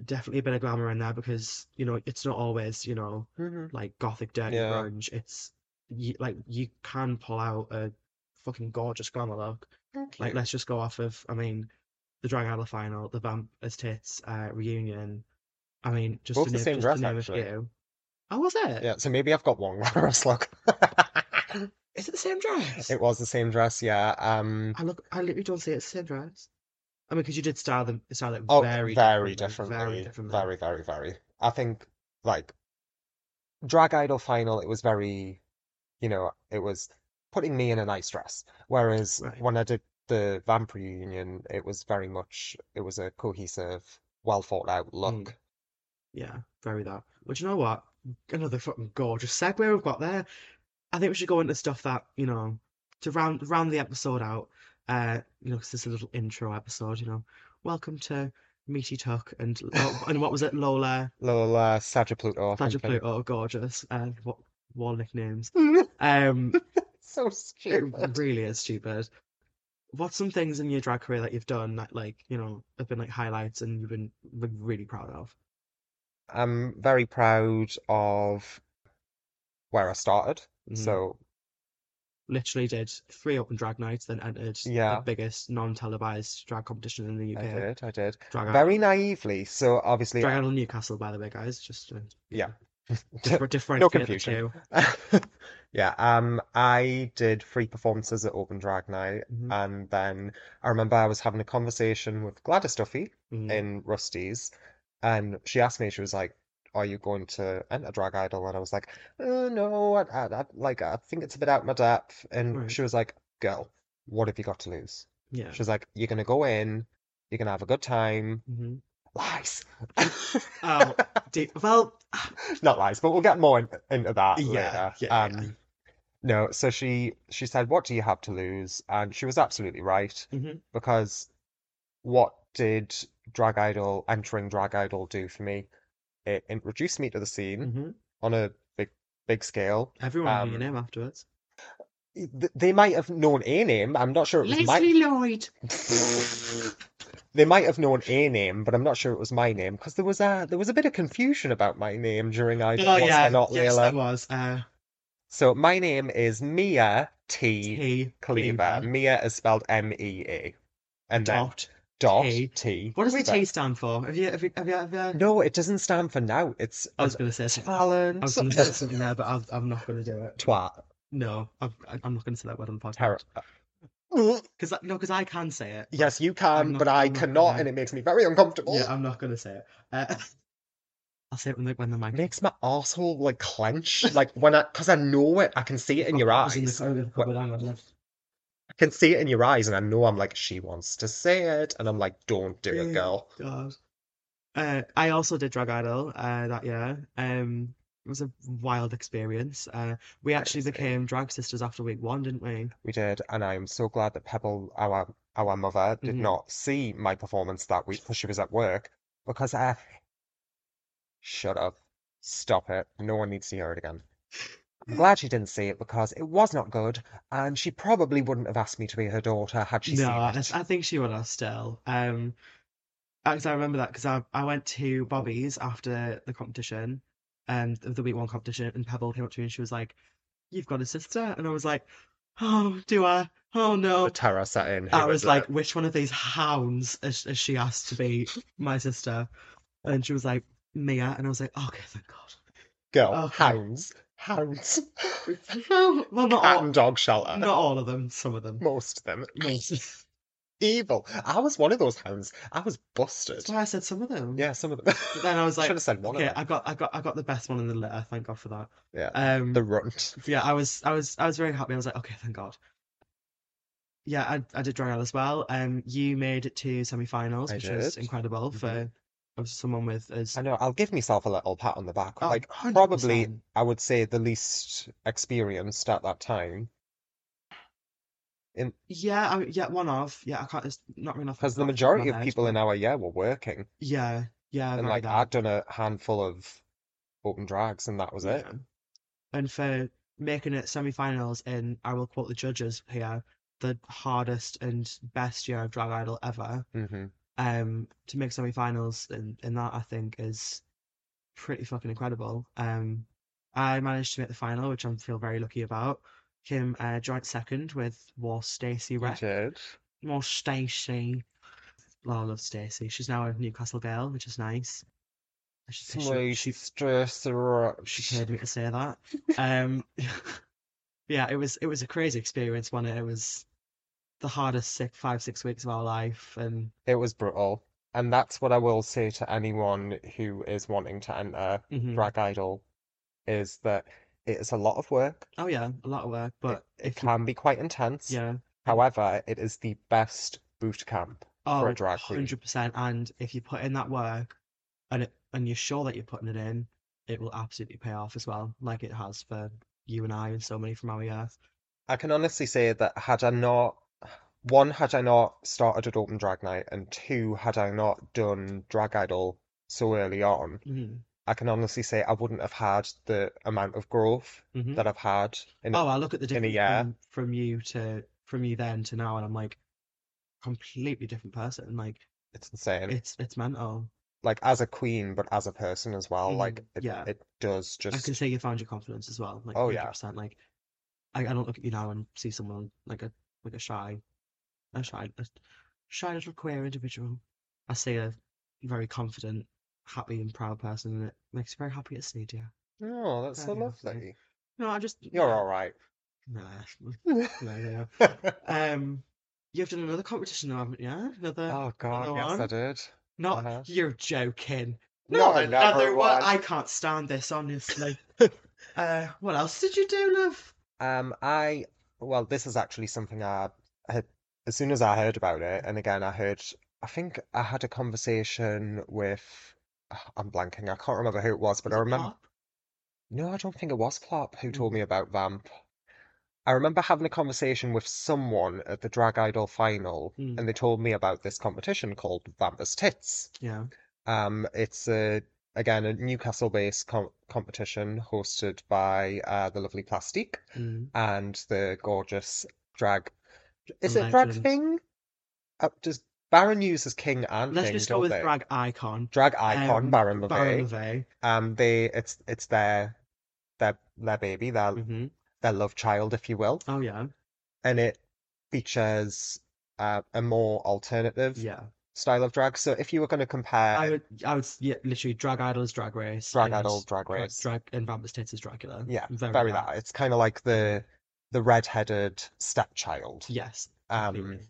definitely a bit of glamour in there because, you know, it's not always, you know, Mhm. like gothic dirty Yeah. grunge. It's, you, like, you can pull out a fucking gorgeous glamour look. Like, let's just go off of, I mean, the Drag Idol final, the Vamp as Tits uh, reunion. I mean, just Both to the name, same just dress, to name actually. a few. Oh, was it? Yeah, so maybe I've got one look. Is it the same dress? It was the same dress, yeah. Um, I look, I literally don't see it's the same dress. I mean, because you did style them, style it oh, very, very differently, differently, very differently. very, very, very. I think like Drag Idol final, it was very, you know, it was putting me in a nice dress. Whereas Right. when I did the Vamp reunion, it was very much, it was a cohesive, well thought out look. Mm. Yeah, very that. But you know what? Another fucking gorgeous segue we've got there. I think we should go into stuff that, you know, to round round the episode out. Uh, you know, 'cause this is a little intro episode, you know. Welcome to Meaty Tuck and and what was it? Lola, Lola uh, Saja Pluto, I Badger think, and- Pluto, gorgeous. Uh, what wall nicknames? Um, So it stupid. really is stupid. What's some things in your drag career that you've done that, like, you know, have been like highlights and you've been re- really proud of? I'm very proud of where I started. Mhm. So literally did three open drag nights, then entered Yeah. the biggest non-televised drag competition in the uk I did, I did. Drag. Very naively. So obviously, Drag Idol Newcastle, by the way, guys. Just to yeah. Differ- differentiate the confusion. Yeah, um, I did three performances at Open Drag Night, Mhm. and then I remember I was having a conversation with Gladys Duffy Mm. in Rusty's, and she asked me, she was like, "Are you going to enter Drag Idol?" And I was like, "Uh, "No, I, I, I like I think it's a bit out my depth." And Right. she was like, "Girl, what have you got to lose?" Yeah. She was like, "You're gonna go in, you're gonna have a good time." hmm Lies. Oh, deep. Well, Not lies, but we'll get more in, into that Yeah, later. yeah, um, yeah. no, so she she said, "What do you have to lose?" And she was absolutely right mhm. because what did Drag Idol entering Drag Idol do for me? It introduced me to the scene Mhm. on a big big scale. everyone knew your Um, name afterwards. Th- They might have known a name. I'm not sure it was my. Lloyd. They might have known a name, but I'm not sure it was my name because there was a there was a bit of confusion about my name during I Oh was yeah, not, yes, Layla? was. Uh, So my name is Mea T. T. Cleaver. Mea is spelled M-E-A. And then Dot. dot T. T. What does the T stand for? Have you, have you, have you, have you... No, it doesn't stand for now. It's I was going to say something. talent. I was going to say something there, but I'm, I'm not going to do it. Twat. No, I'm, I'm not going to say that word on the podcast. Because no, because I can say it. Yes, you can, but I I'm cannot, gonna- and it makes me very uncomfortable. Yeah, I'm not going to say it. Uh, I'll say it when the when the mic. Makes my asshole like clench. Like when I, because I know it, I can see it in your was in eyes. the on. I can see it in your eyes, and I know I'm like, she wants to say it, and I'm like, don't do it, girl. God. Uh, I also did Drag Idol uh, that year. Um, it was a wild experience. Uh, we actually became drag sisters after week one, didn't we? We did, and I am so glad that Pebble, our our mother, did Mhm. not see my performance that week because she was at work. Because uh, shut up, stop it. No one needs to hear it again. I'm glad she didn't see it because it was not good, and she probably wouldn't have asked me to be her daughter had she No, seen I, it. I think she would have still. Um, because I remember that because I I went to Bobby's after the competition, um, the the week one competition, and Pebble came up to me and she was like, "You've got a sister," and I was like, "Oh, do I? Oh no." The terror set in. I was like, it? which one of these hounds is, is she asked to be my sister? And she was like, Mea. And I was like, okay, thank God. girl, okay. hounds, hounds, well, well, not cat all, and dog shelter. not all of them, some of them. Most of them. Most. Evil. I was one of those hounds. I was busted. That's why I said some of them. Yeah, some of them. But then I was like, Should have said one okay, of them. I got, I got, I got the best one in the litter. Thank God for that. Yeah. Um, The runt. yeah, I was, I was, I was very happy. I was like, okay, thank God. Yeah, I, I did Out as well. Um, you made it to semi-finals, I which was did. incredible Mhm. for someone with as I know, I'll give myself a little pat on the back. Oh, Like, 100%. probably, I would say the least experienced at that time. In Yeah, I, yeah, one of. Yeah, I can't. It's not really enough. because the majority of people in our year were working, Yeah, yeah, and very like that. I'd done a handful of open drags, and that was it. Yeah. And for making it semi-finals in, I will quote the judges here, the hardest and best year of Drag Idol ever. hmm Um, to make semi-finals in in that, I think is pretty fucking incredible. Um, I managed to make the final, which I feel very lucky about. Came uh, joint second with War Stacey did. More Stacey. Oh, I love Stacey. She's now a Newcastle girl, which is nice. She, she, Sweet she, stress she paid me to say that. Um, yeah, it was it was a crazy experience. When it? it was the hardest six, five six weeks of our life, and It was brutal. And that's what I will say to anyone who is wanting to enter Mhm. Drag Idol is that it is a lot of work. oh yeah, a lot of work. But It, if you- can be quite intense. yeah, However, it is the best boot camp for oh, a drag queen. 100%. And if you put in that work, and it and you're sure that you're putting it in, it will absolutely pay off as well, like it has for you and I and so many from our year. I can honestly say that had I not, one, had I not started at Open Drag Night, and two, had I not done Drag Idol so early on, Mhm. I can honestly say I wouldn't have had the amount of growth Mhm. that I've had in Oh, I look at the difference from, from you to from you then to now, and I'm like, completely different person. Like It's insane. it's it's mental. Like as a queen, but as a person as well. Like Mhm, it, yeah. it does just. I can say you found your confidence as well. Like Oh, yeah. 100%. Like I, I don't look at you now and see someone like a like a shy, a shy, a shy little queer individual. I see a very confident, happy and proud person, and it makes me very happy to see you. Oh, that's so Very happy. lovely. No, I just You're all right. Nah, no, no. Um, you've done another competition, though, haven't you? Another. Oh God, another yes, I did. Not. uh-huh. You're joking. No, I never another one. I can't stand this, honestly. uh, what else did you do, love? Um, I well, this is actually something I had as soon as I heard about it, and again, I heard. I think I had a conversation with. I'm blanking. I can't remember who it was, but Was I remember. Pop? No, I don't think it was Plop who told Mm. me about Vamp. I remember having a conversation with someone at the Drag Idol final, Mm. and they told me about this competition called Vampus Tits. Yeah. Um, it's a again a Newcastle-based com competition hosted by uh, the lovely Plastique Mm. and the gorgeous drag. Is The it drag thing? Uh, does Baron uses King and Let's Thing, just go don't with they? drag icon. Drag icon Um, Baron Baron LeVay. LeVay. Um, they it's it's their their their baby, their hmm their love child, if you will, Oh yeah. and it features uh, a more alternative Yeah. style of drag. So if you were going to compare I would. I would. s- Yeah. Literally, drag idol is drag race. Drag and Idol, Drag dra- Race. Drag and Vampus Tits is Dracula. Yeah, Very, that. It's kind of like the the red-headed stepchild. Yes. Um, completely.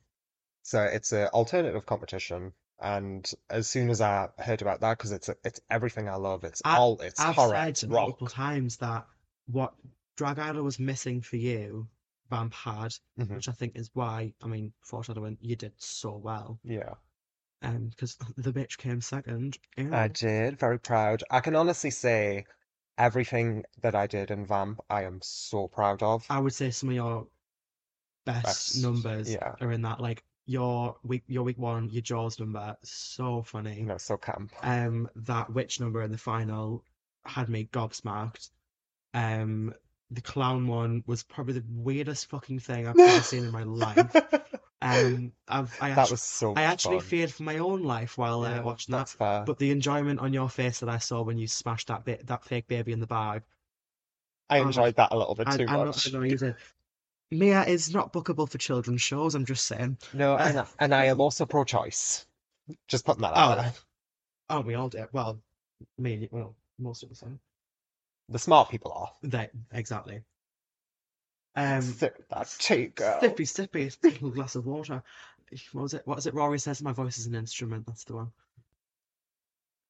So it's an alternative competition, and as soon as I heard about that, because it's it's everything I love. It's I- all it's I've horror, said it's multiple times that what Drag Idol was missing for you, Vamp had, Mhm. which I think is why, I mean, foreshadowing, you did so well. Yeah, Um, because the bitch came second. I did. Very proud. I can honestly say everything that I did in Vamp, I am so proud of. I would say some of your best, Best, numbers yeah. are in that. Like your week, your week one, your Jaws number, so funny. Know, so camp. Um, that witch number in the final had me gobsmacked. Um, the clown one was probably the weirdest fucking thing I've ever seen in my life. Um, I've I That actually, was so I actually fun. feared for my own life while Yeah, uh, watching that. fair. But the enjoyment on your face that I saw when you smashed that bit, that fake baby in the bag, I Oh, enjoyed that a little bit I, too I much. Mea is not bookable for children's shows. I'm just saying. No, and, I- and I am also pro-choice. Just putting that out Oh, there. aren't we all do? Well, me, well, most of us are. The smart people are. They exactly. Um, Sip that tea, girl. sippy, sippy, little glass of water. What was it? What was it? Rory says my voice is an instrument. That's the one.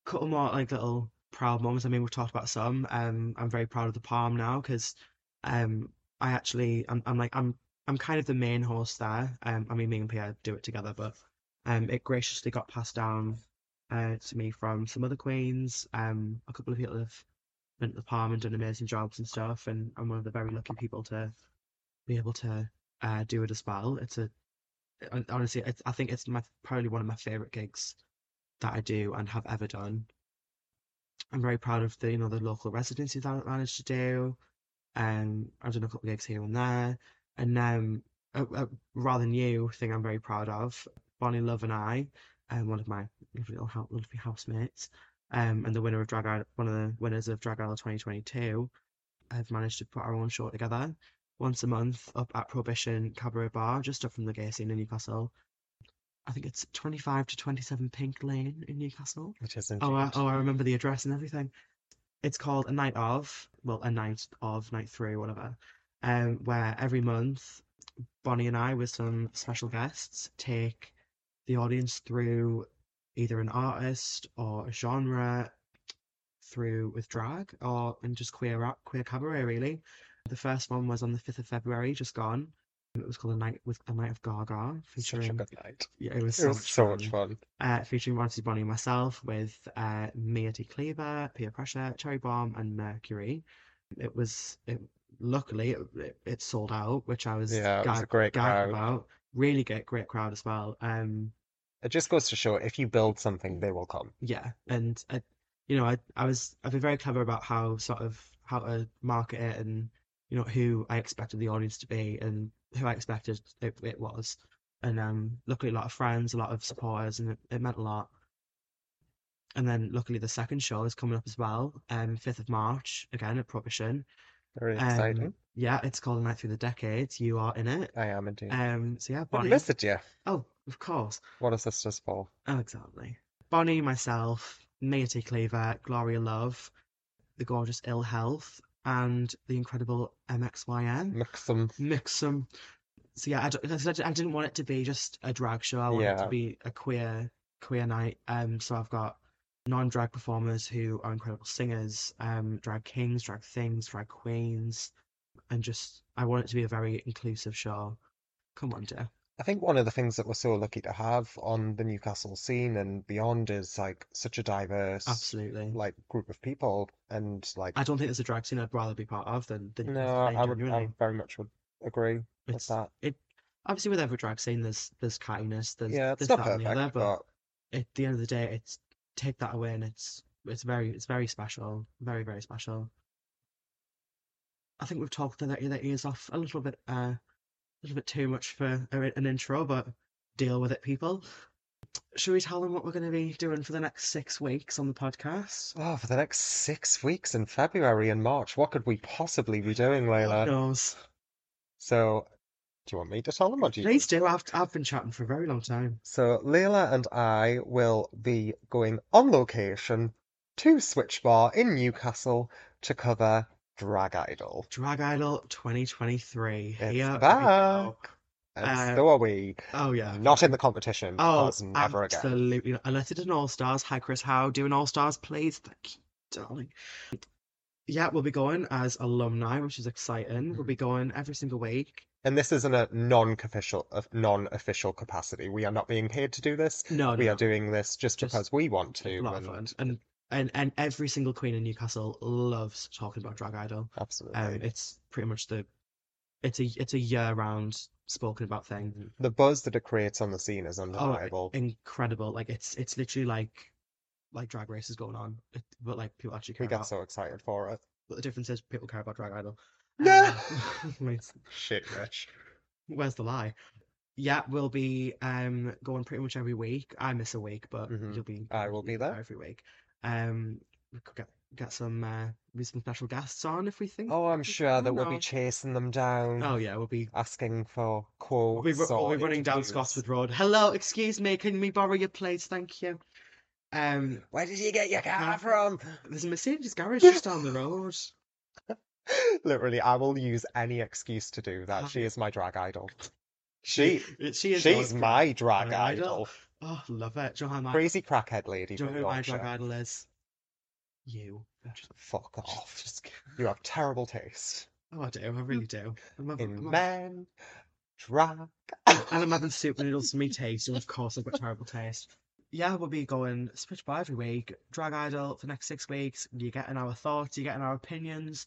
Couple more like little proud moments. I mean, we've talked about some. Um, I'm very proud of the palm now because, um, I actually, I'm, I'm like, I'm, I'm kind of the main host there. Um, I mean, me and Pierre do it together, but, um, it graciously got passed down, uh, to me from some other queens. Um, a couple of people have been to the palm and done amazing jobs and stuff, and I'm one of the very lucky people to be able to, uh, do it as well. It's a, honestly, it's, I think it's my probably one of my favorite gigs that I do and have ever done. I'm very proud of the you know the local residency that I managed to do. Um, I've done a couple of gigs here and there, and um, a, a rather new thing I'm very proud of. Bonnie Love and I, um, one of my lovely little hou- lovely housemates, um, and the winner of Drag Idol, one of the winners of Drag Idol 2022, have managed to put our own show together once a month up at Prohibition Cabaret Bar, just up from the gay scene in Newcastle. I think it's 25 to 27 Pink Lane in Newcastle. It is Oh, I, oh, I remember the address and everything. It's called a night of, well, a night of, night three, whatever. Um, where every month, Bonnie and I, with some special guests, take the audience through either an artist or a genre, through with drag or and just queer rap, queer cabaret, really. The first one was on the fifth of February, just gone. It was called a night with a night of Gaga, featuring. Such a good night. yeah, it was It so was much so fun much fun. uh, featuring Monty Bonnie and myself with uh, Mea T. Cleaver, Peer Pressure, Cherry Bomb, and Mercury. It was, it, luckily, it, it, it sold out, which I was Yeah, it was a great crowd. about. Really great, great crowd as well. Um, It just goes to show if you build something, they will come. yeah, and I, you know, I, I was, I've been very clever about how sort of how to market it and you know who I expected the audience to be and who I expected it, it was. And um, luckily, a lot of friends, a lot of supporters, and it, it meant a lot. And then luckily the second show is coming up as well, um, 5th of March, again at Prohibition. Very Um, exciting. yeah, it's called A Night Through the Decades. You are in it. I am indeed. Um, so yeah, Bonnie. message you? Oh, of course. What is Sisters for? Oh, exactly. Bonnie, myself, T. Cleaver, Gloria Love, the gorgeous Ill Health, and the incredible MXYN. Mix them. Mix them. So yeah, I, d- I said I didn't want it to be just a drag show. I wanted it to be a queer queer night. Um, so I've got non-drag performers who are incredible singers, um, drag kings, drag things, drag queens, and just I want it to be a very inclusive show. Come on, dear. I think one of the things that we're so lucky to have on the Newcastle scene and beyond is like such a diverse Absolutely. like group of people and like I don't think there's a drag scene I'd rather be part of than than no, Newcastle Scene, I would I very much would agree with that. it obviously with every drag scene there's there's cattiness, there's Yeah, it's there's not that and the perfect, other, but but at the end of the day it's take that away and it's it's very it's very special. Very, very special. I think we've talked their, their ears off a little bit uh a little bit too much for an intro, but deal with it, people. Should we tell them what we're going to be doing for the next six weeks on the podcast? oh, for the next six weeks in February and March, what could we possibly be doing, Layla? knows. So, do you want me to tell them or do you? Please do. I've I've been chatting for a very long time. So Layla and I will be going on location to Switch Bar in Newcastle to cover Drag Idol. Drag Idol 2023. It's Here back. And Uh, so are we. Oh yeah. Not in the competition, Oh, never again. absolutely. not. Unless it's an All Stars. Hi, Chris Howe. Doing All Stars, please. Thank you, darling. Yeah, we'll be going as alumni, which is exciting. We'll be going every single week. And this is in a non-official, non-official capacity. We are not being paid to do this. No, We no, are doing this just, Just because we want to. and. And and and every single queen in Newcastle loves talking about Drag Idol. Absolutely. Um, it's pretty much the it's a it's a year round spoken about thing. The buzz that it creates on the scene is Oh, incredible! Like it's it's literally like like drag races going on, it, but like people actually care We get about. so excited for it. But the difference is people care about Drag Idol. No! Um, Shit, Rich. where's the lie? Yeah, we'll be um going pretty much every week. I miss a week, but Mhm. you'll be I will be there. every week. Um, we could get get some uh maybe some special guests on if we think. Oh, I'm sure that we'll be chasing them down, Oh yeah, we'll be asking for we'll be, quotes we'll be running down. Scotswood Road. Hello, excuse me, can we borrow your plates? Thank you. Um, Where did you get your car from? there's a Mercedes garage just down the road. Literally, I will use any excuse to do that. She is my drag idol. She, she is she's my drag drag idol. idol. Oh, love it. Do you know my, Crazy crackhead lady do you know from who my drag idol is? You. Just- Fuck off. just. You have terrible taste Oh, I do. I really do. I'm having, in I'm having- men, drag. and I'm having soup noodles for me taste, and of course I've got terrible taste. Yeah, we'll be going switch by every week. Drag Idol for the next six weeks. You're getting our thoughts, you're getting our opinions.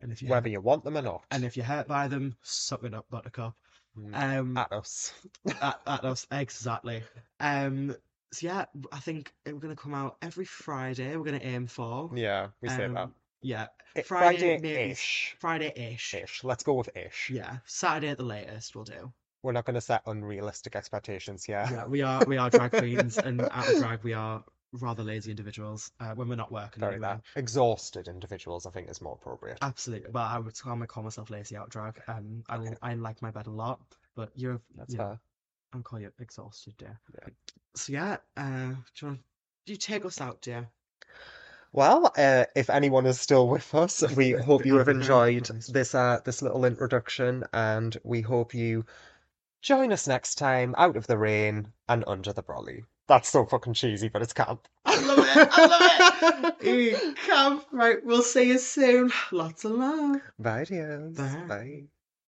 And if you Whether you want them or not. and if you're hurt by them, suck it up, Buttercup. Mm, Um, At us. at, at us exactly. Um, so yeah, I think we're gonna come out every Friday. We're gonna aim for. Yeah, we say that. Um, Yeah, Friday, maybe Friday-ish. Friday-ish. Ish. Let's go with ish. Yeah, Saturday at the latest. We'll do. We're not going to set unrealistic expectations here. Yeah, we are we are drag queens, and out of drag we are rather lazy individuals uh, when we're not working. Very anyway. that. Exhausted individuals, I think, is more appropriate. Absolutely, but I would I'm call myself lazy out drag. Um, I Okay. I like my bed a lot, but you're That's you fair. I'll call you exhausted, dear. Yeah. So yeah, uh, do you want do you take us out, dear? Well, uh, if anyone is still with us, we hope you have enjoyed this uh, this little introduction, and we hope you join us next time out of the rain and under the brolly. That's so fucking cheesy, but it's camp. I love it. I love it. You Come right. We'll see you soon. Lots of love. Bye, dears. Bye. Bye.